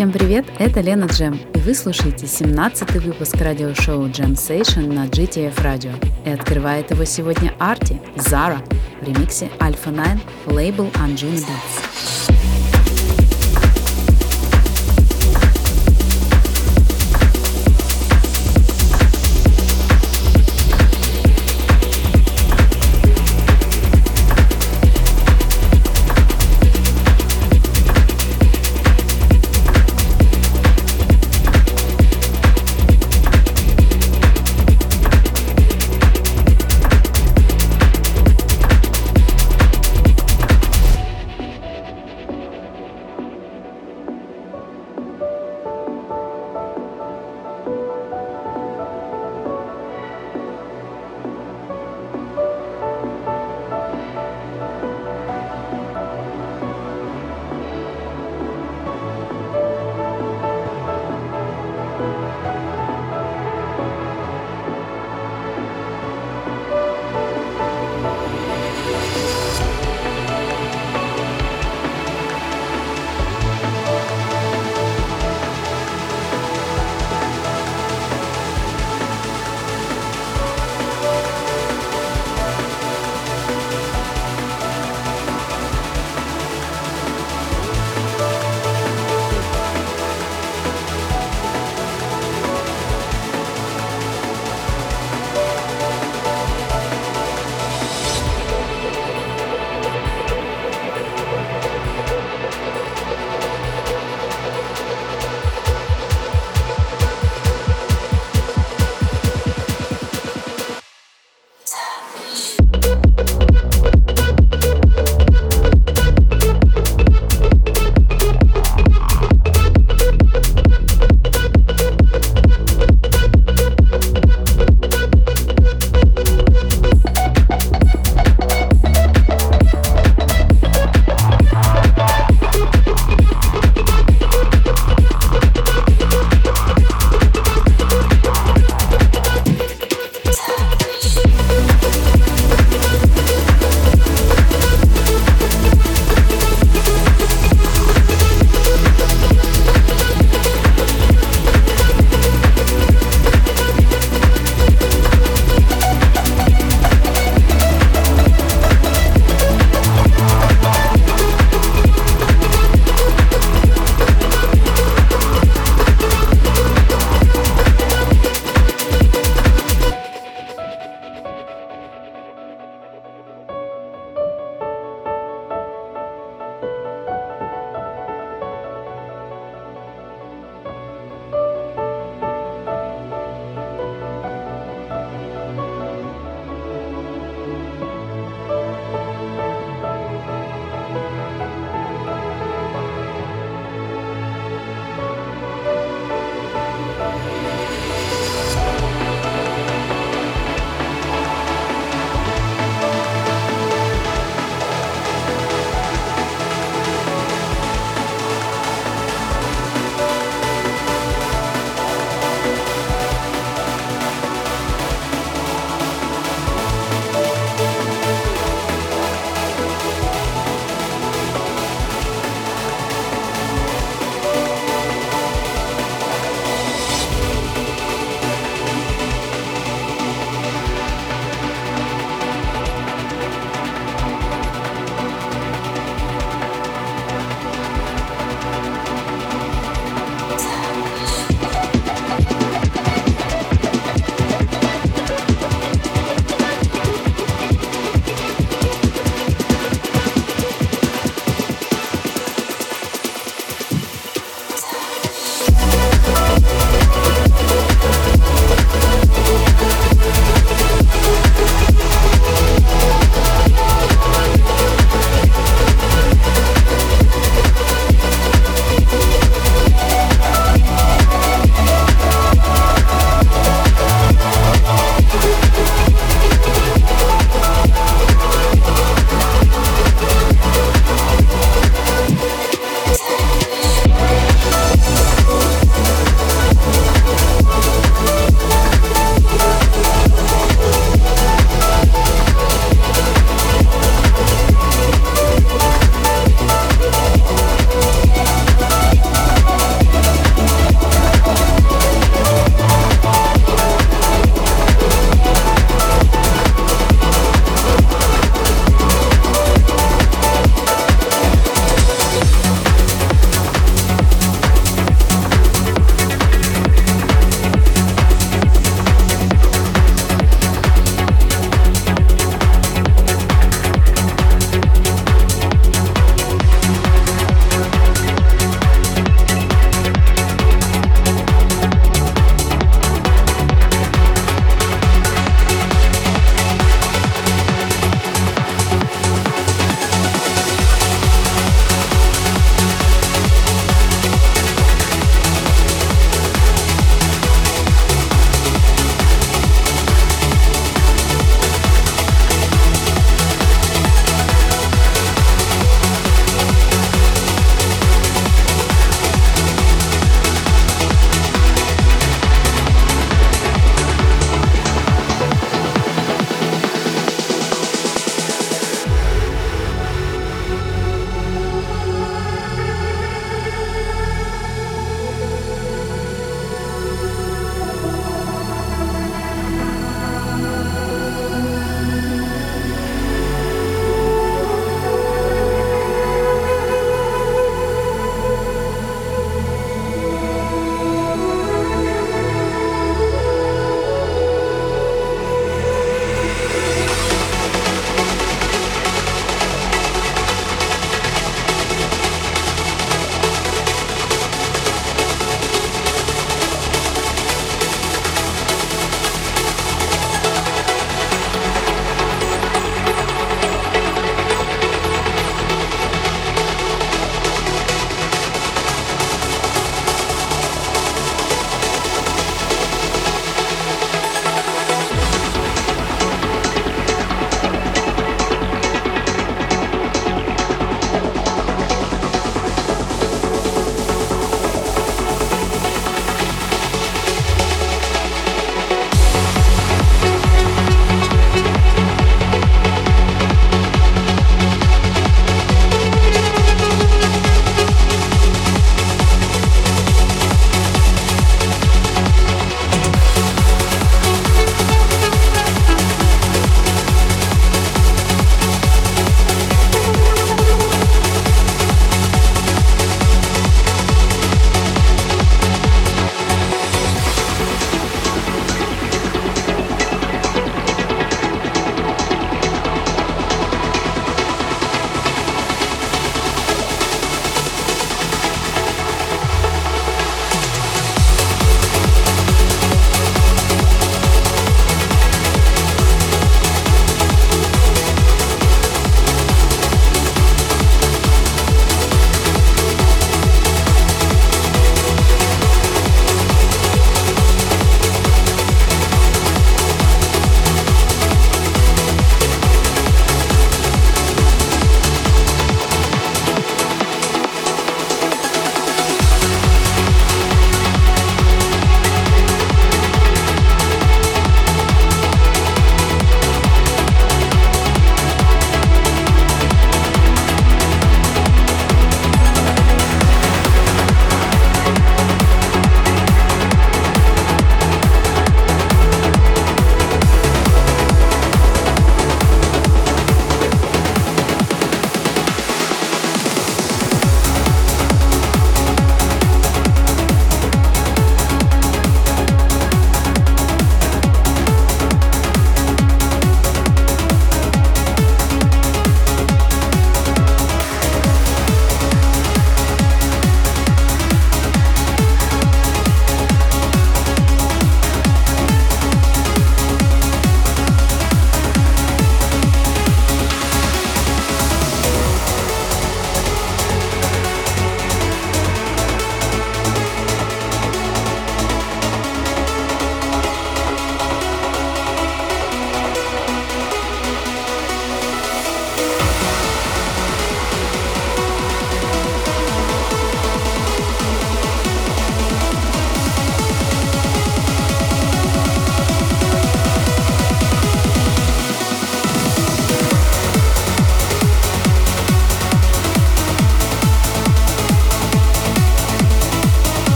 Всем привет, это Лена Джем, и вы слушаете 17-й выпуск радиошоу Jam Session на GTF Radio. И открывает его сегодня Арти, Зара, в ремиксе Alpha 9, лейбл Anjuna Beats.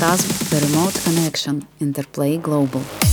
Phantasm The Remote Connection Interplay Global.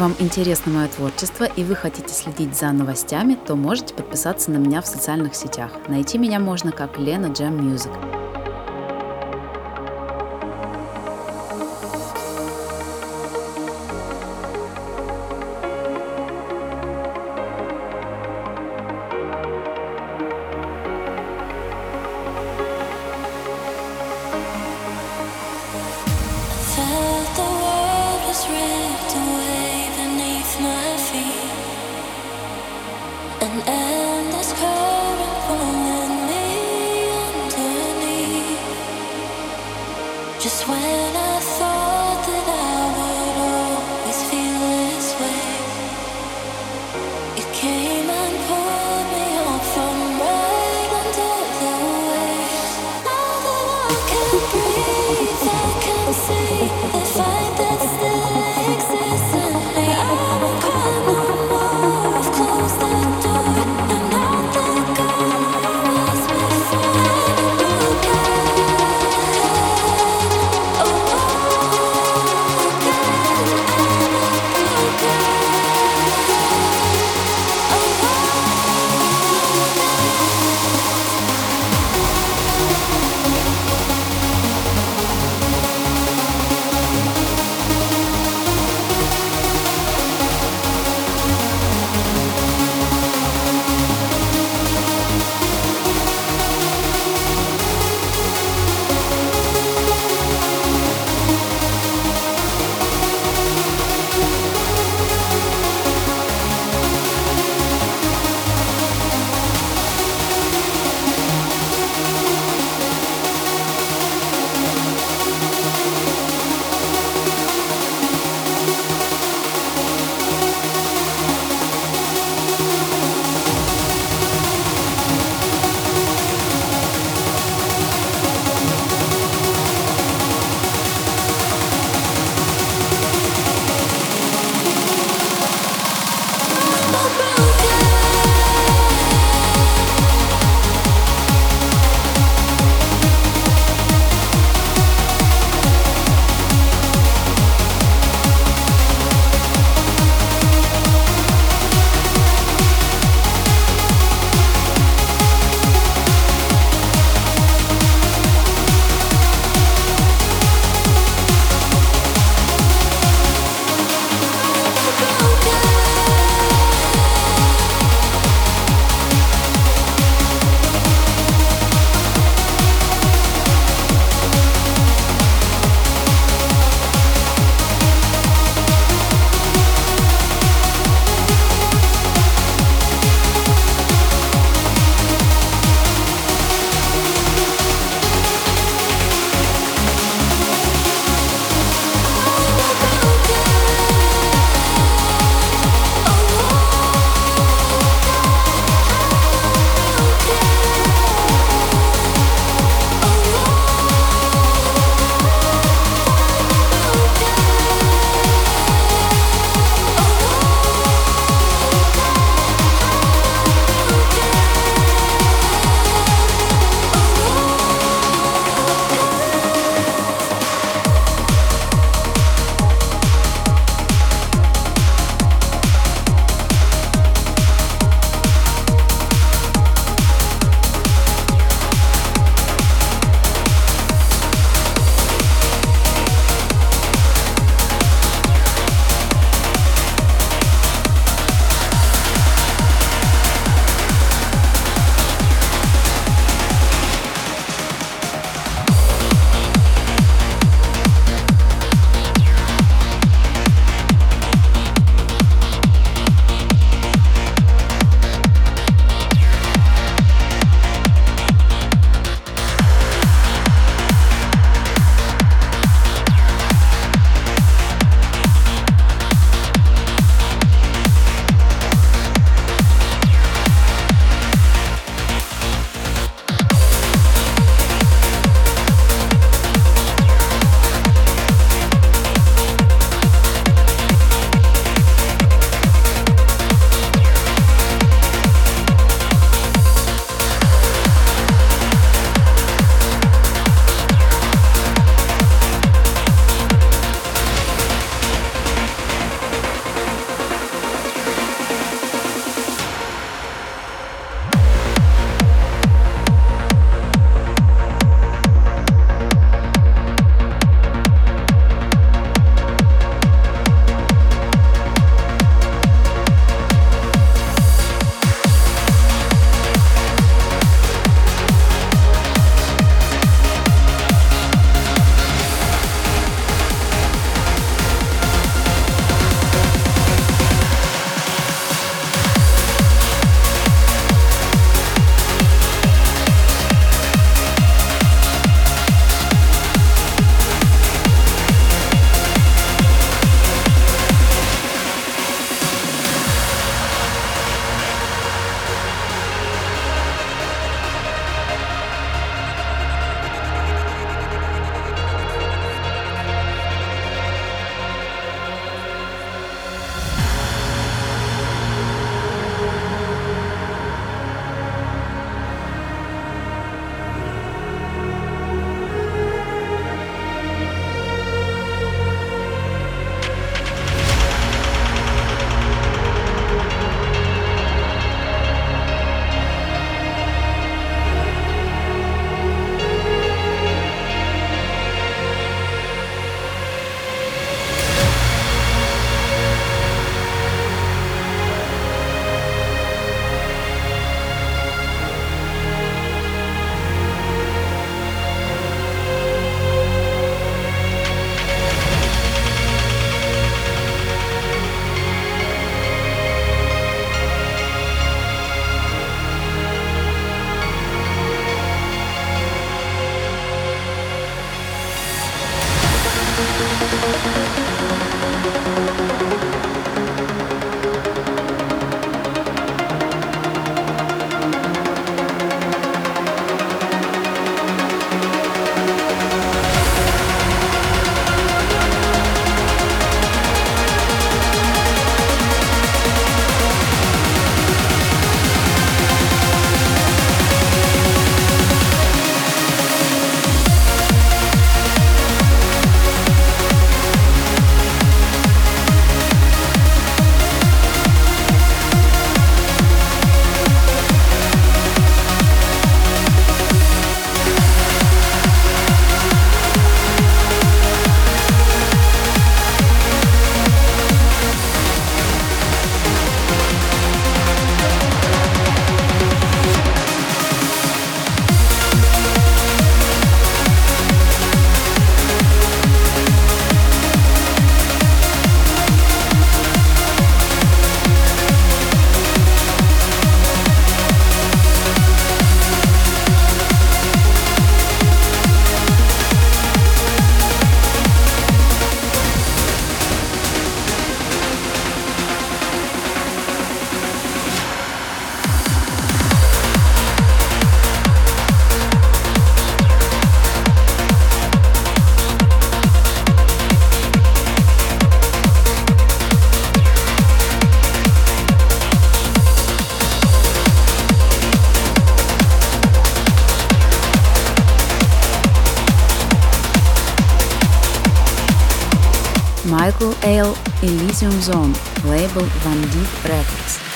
Вам интересно мое творчество и вы хотите следить за новостями, то можете подписаться на меня в социальных сетях. Найти меня можно как Лена Джем Music. Michael Ale Elysium Zone, label Van Deep Records.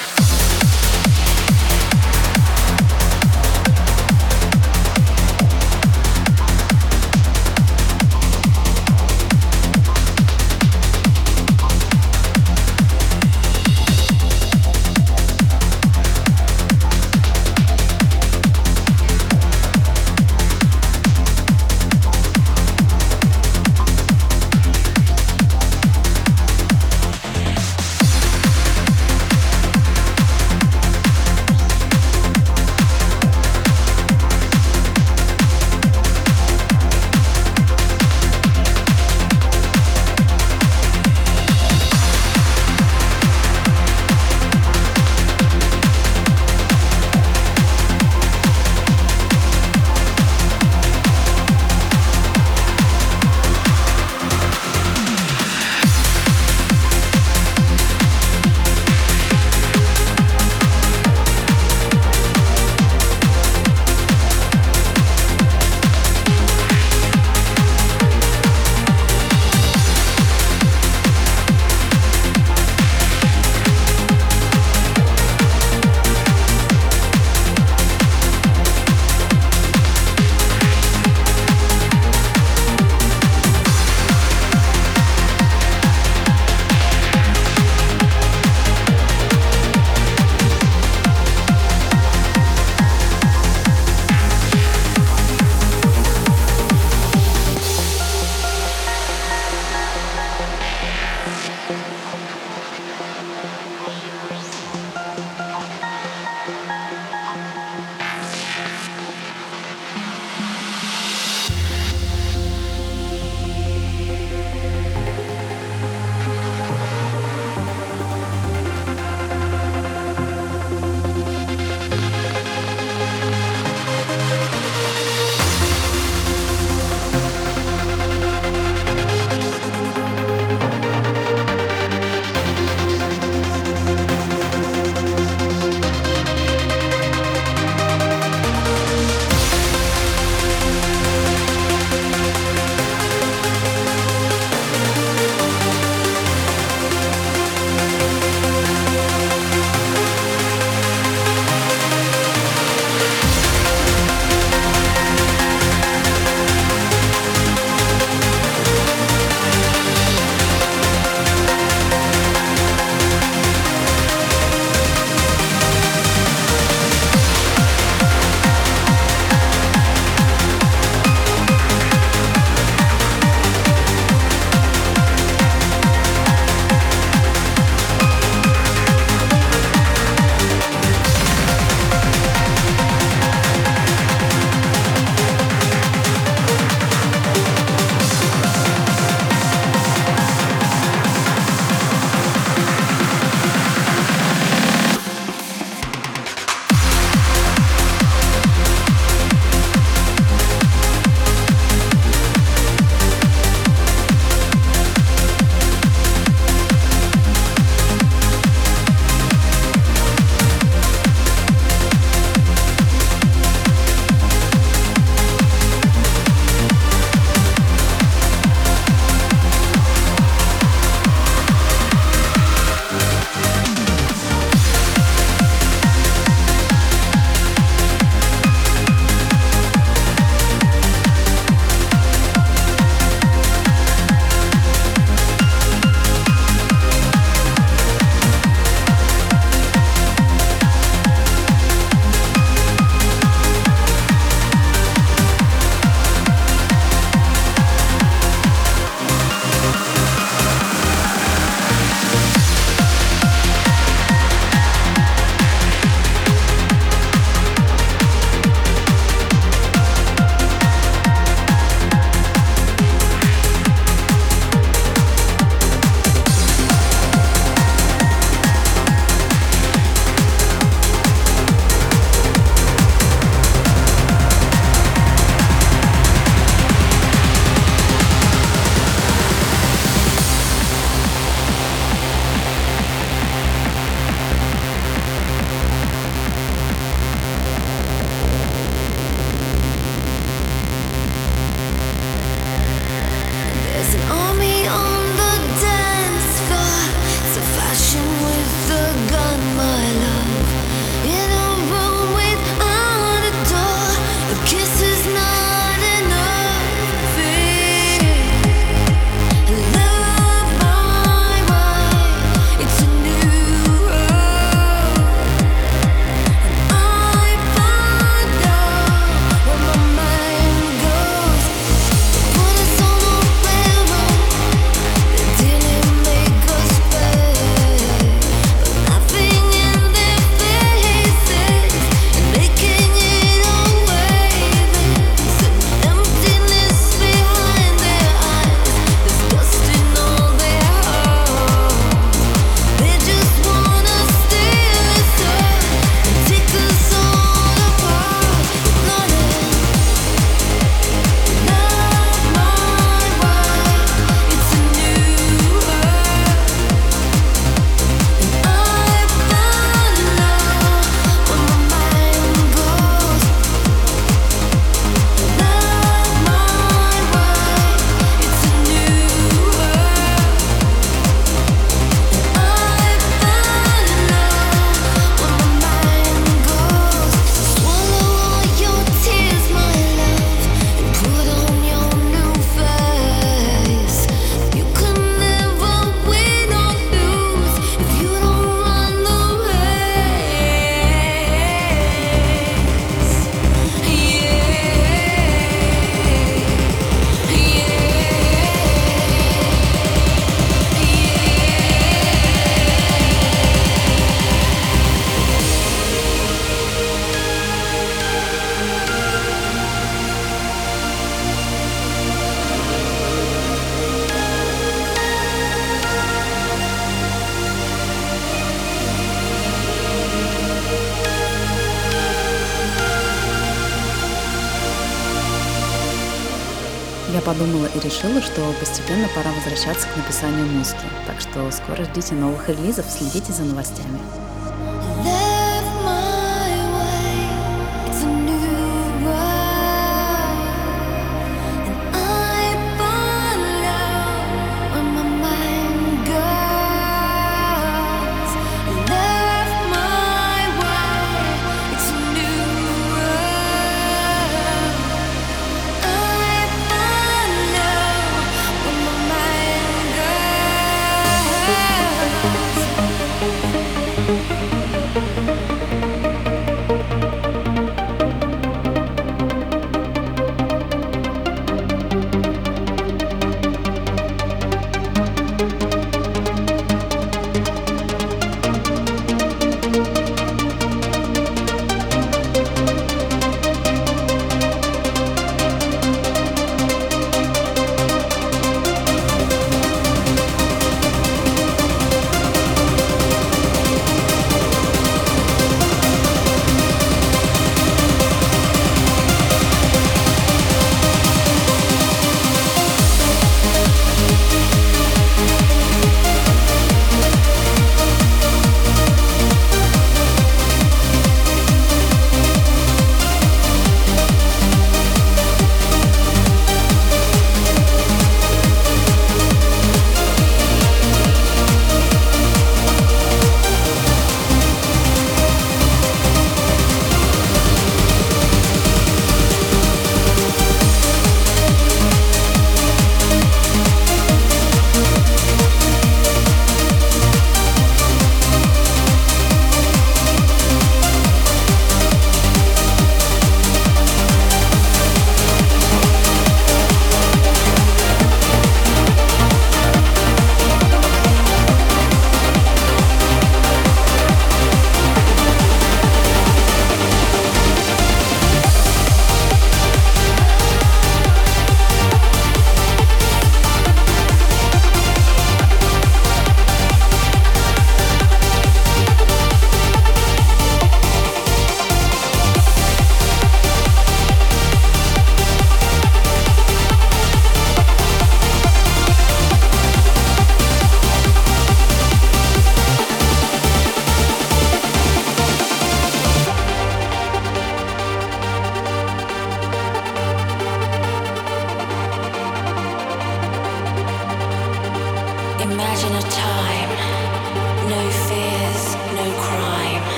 Решила, что постепенно пора возвращаться к написанию музыки. Так что скоро ждите новых релизов, следите за новостями.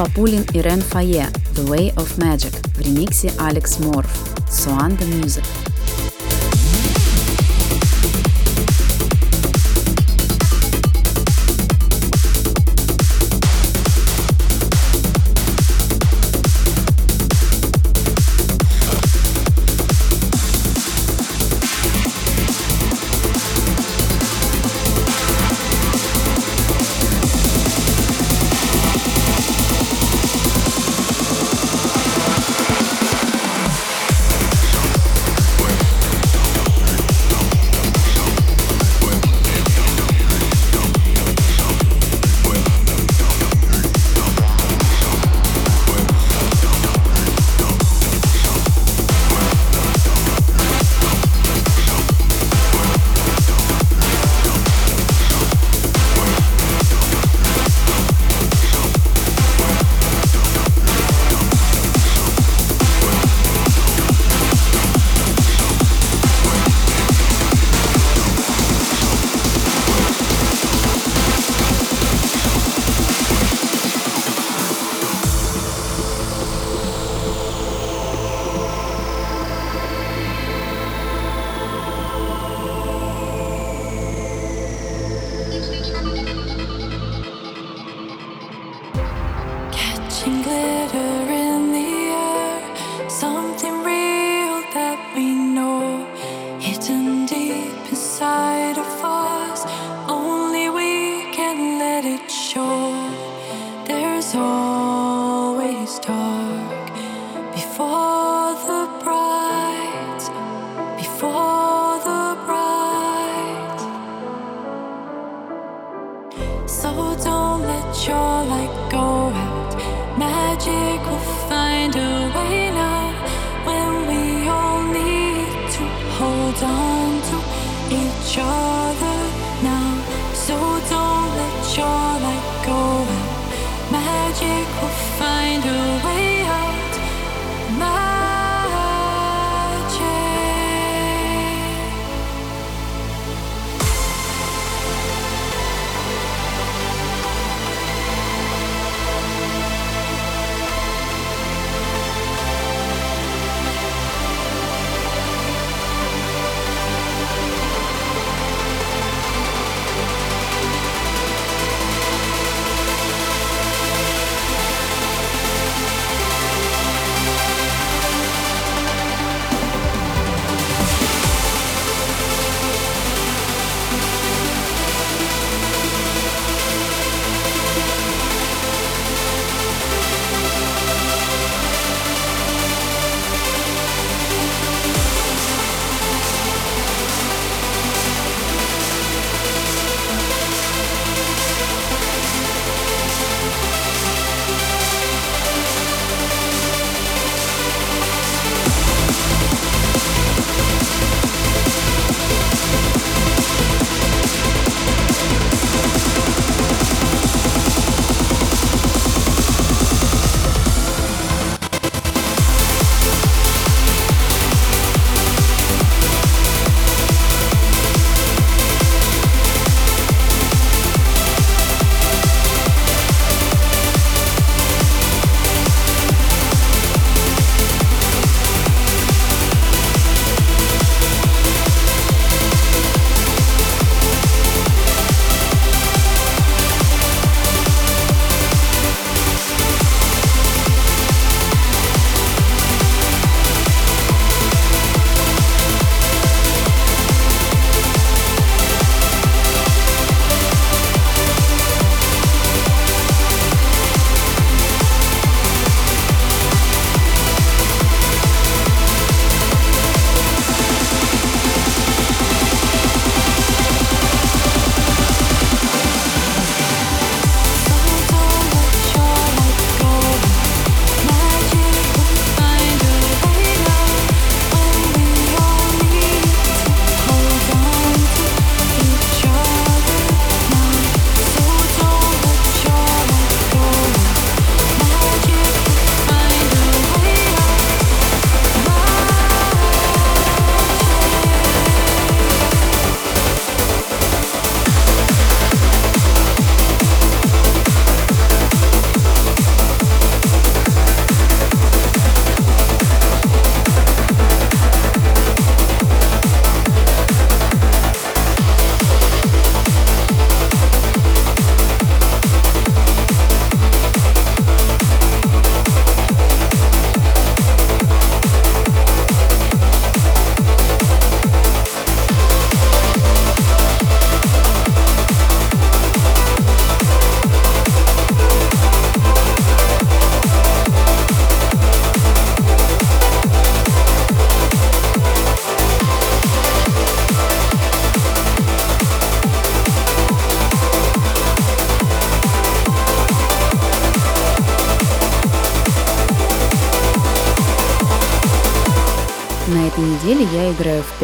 Папулин и Рен Фае «The Way of Magic» в ремиксе Алекс Морф «Swan the Music».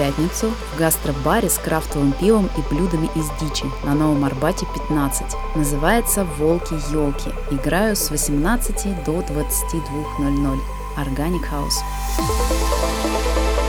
Пятницу в гастробаре с крафтовым пивом и блюдами из дичи на Новом Арбате 15. Называется «Волки-елки». Играю с 18 до 22.00. Organic House.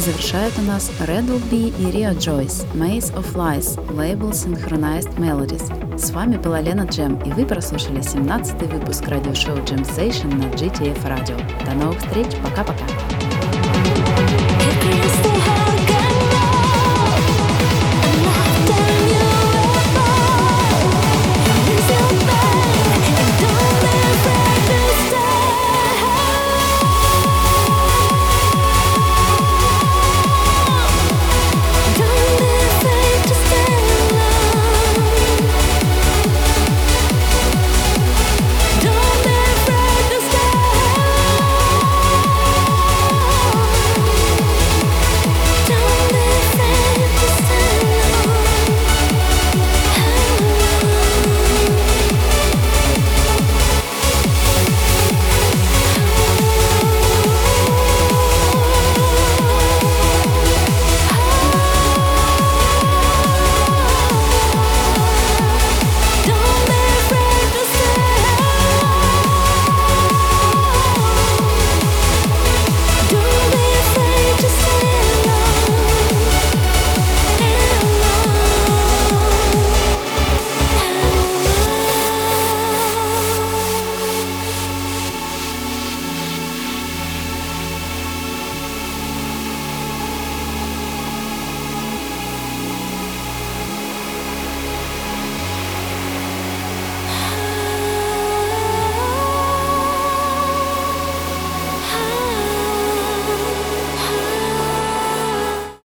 И завершают у нас Red Will и Rio Joyce, Maze of Lies, Label Synchronized Melodies. С вами была Лена Джем, и вы прослушали 17 выпуск радиошоу Jam Station на GTF Radio. До новых встреч, пока-пока!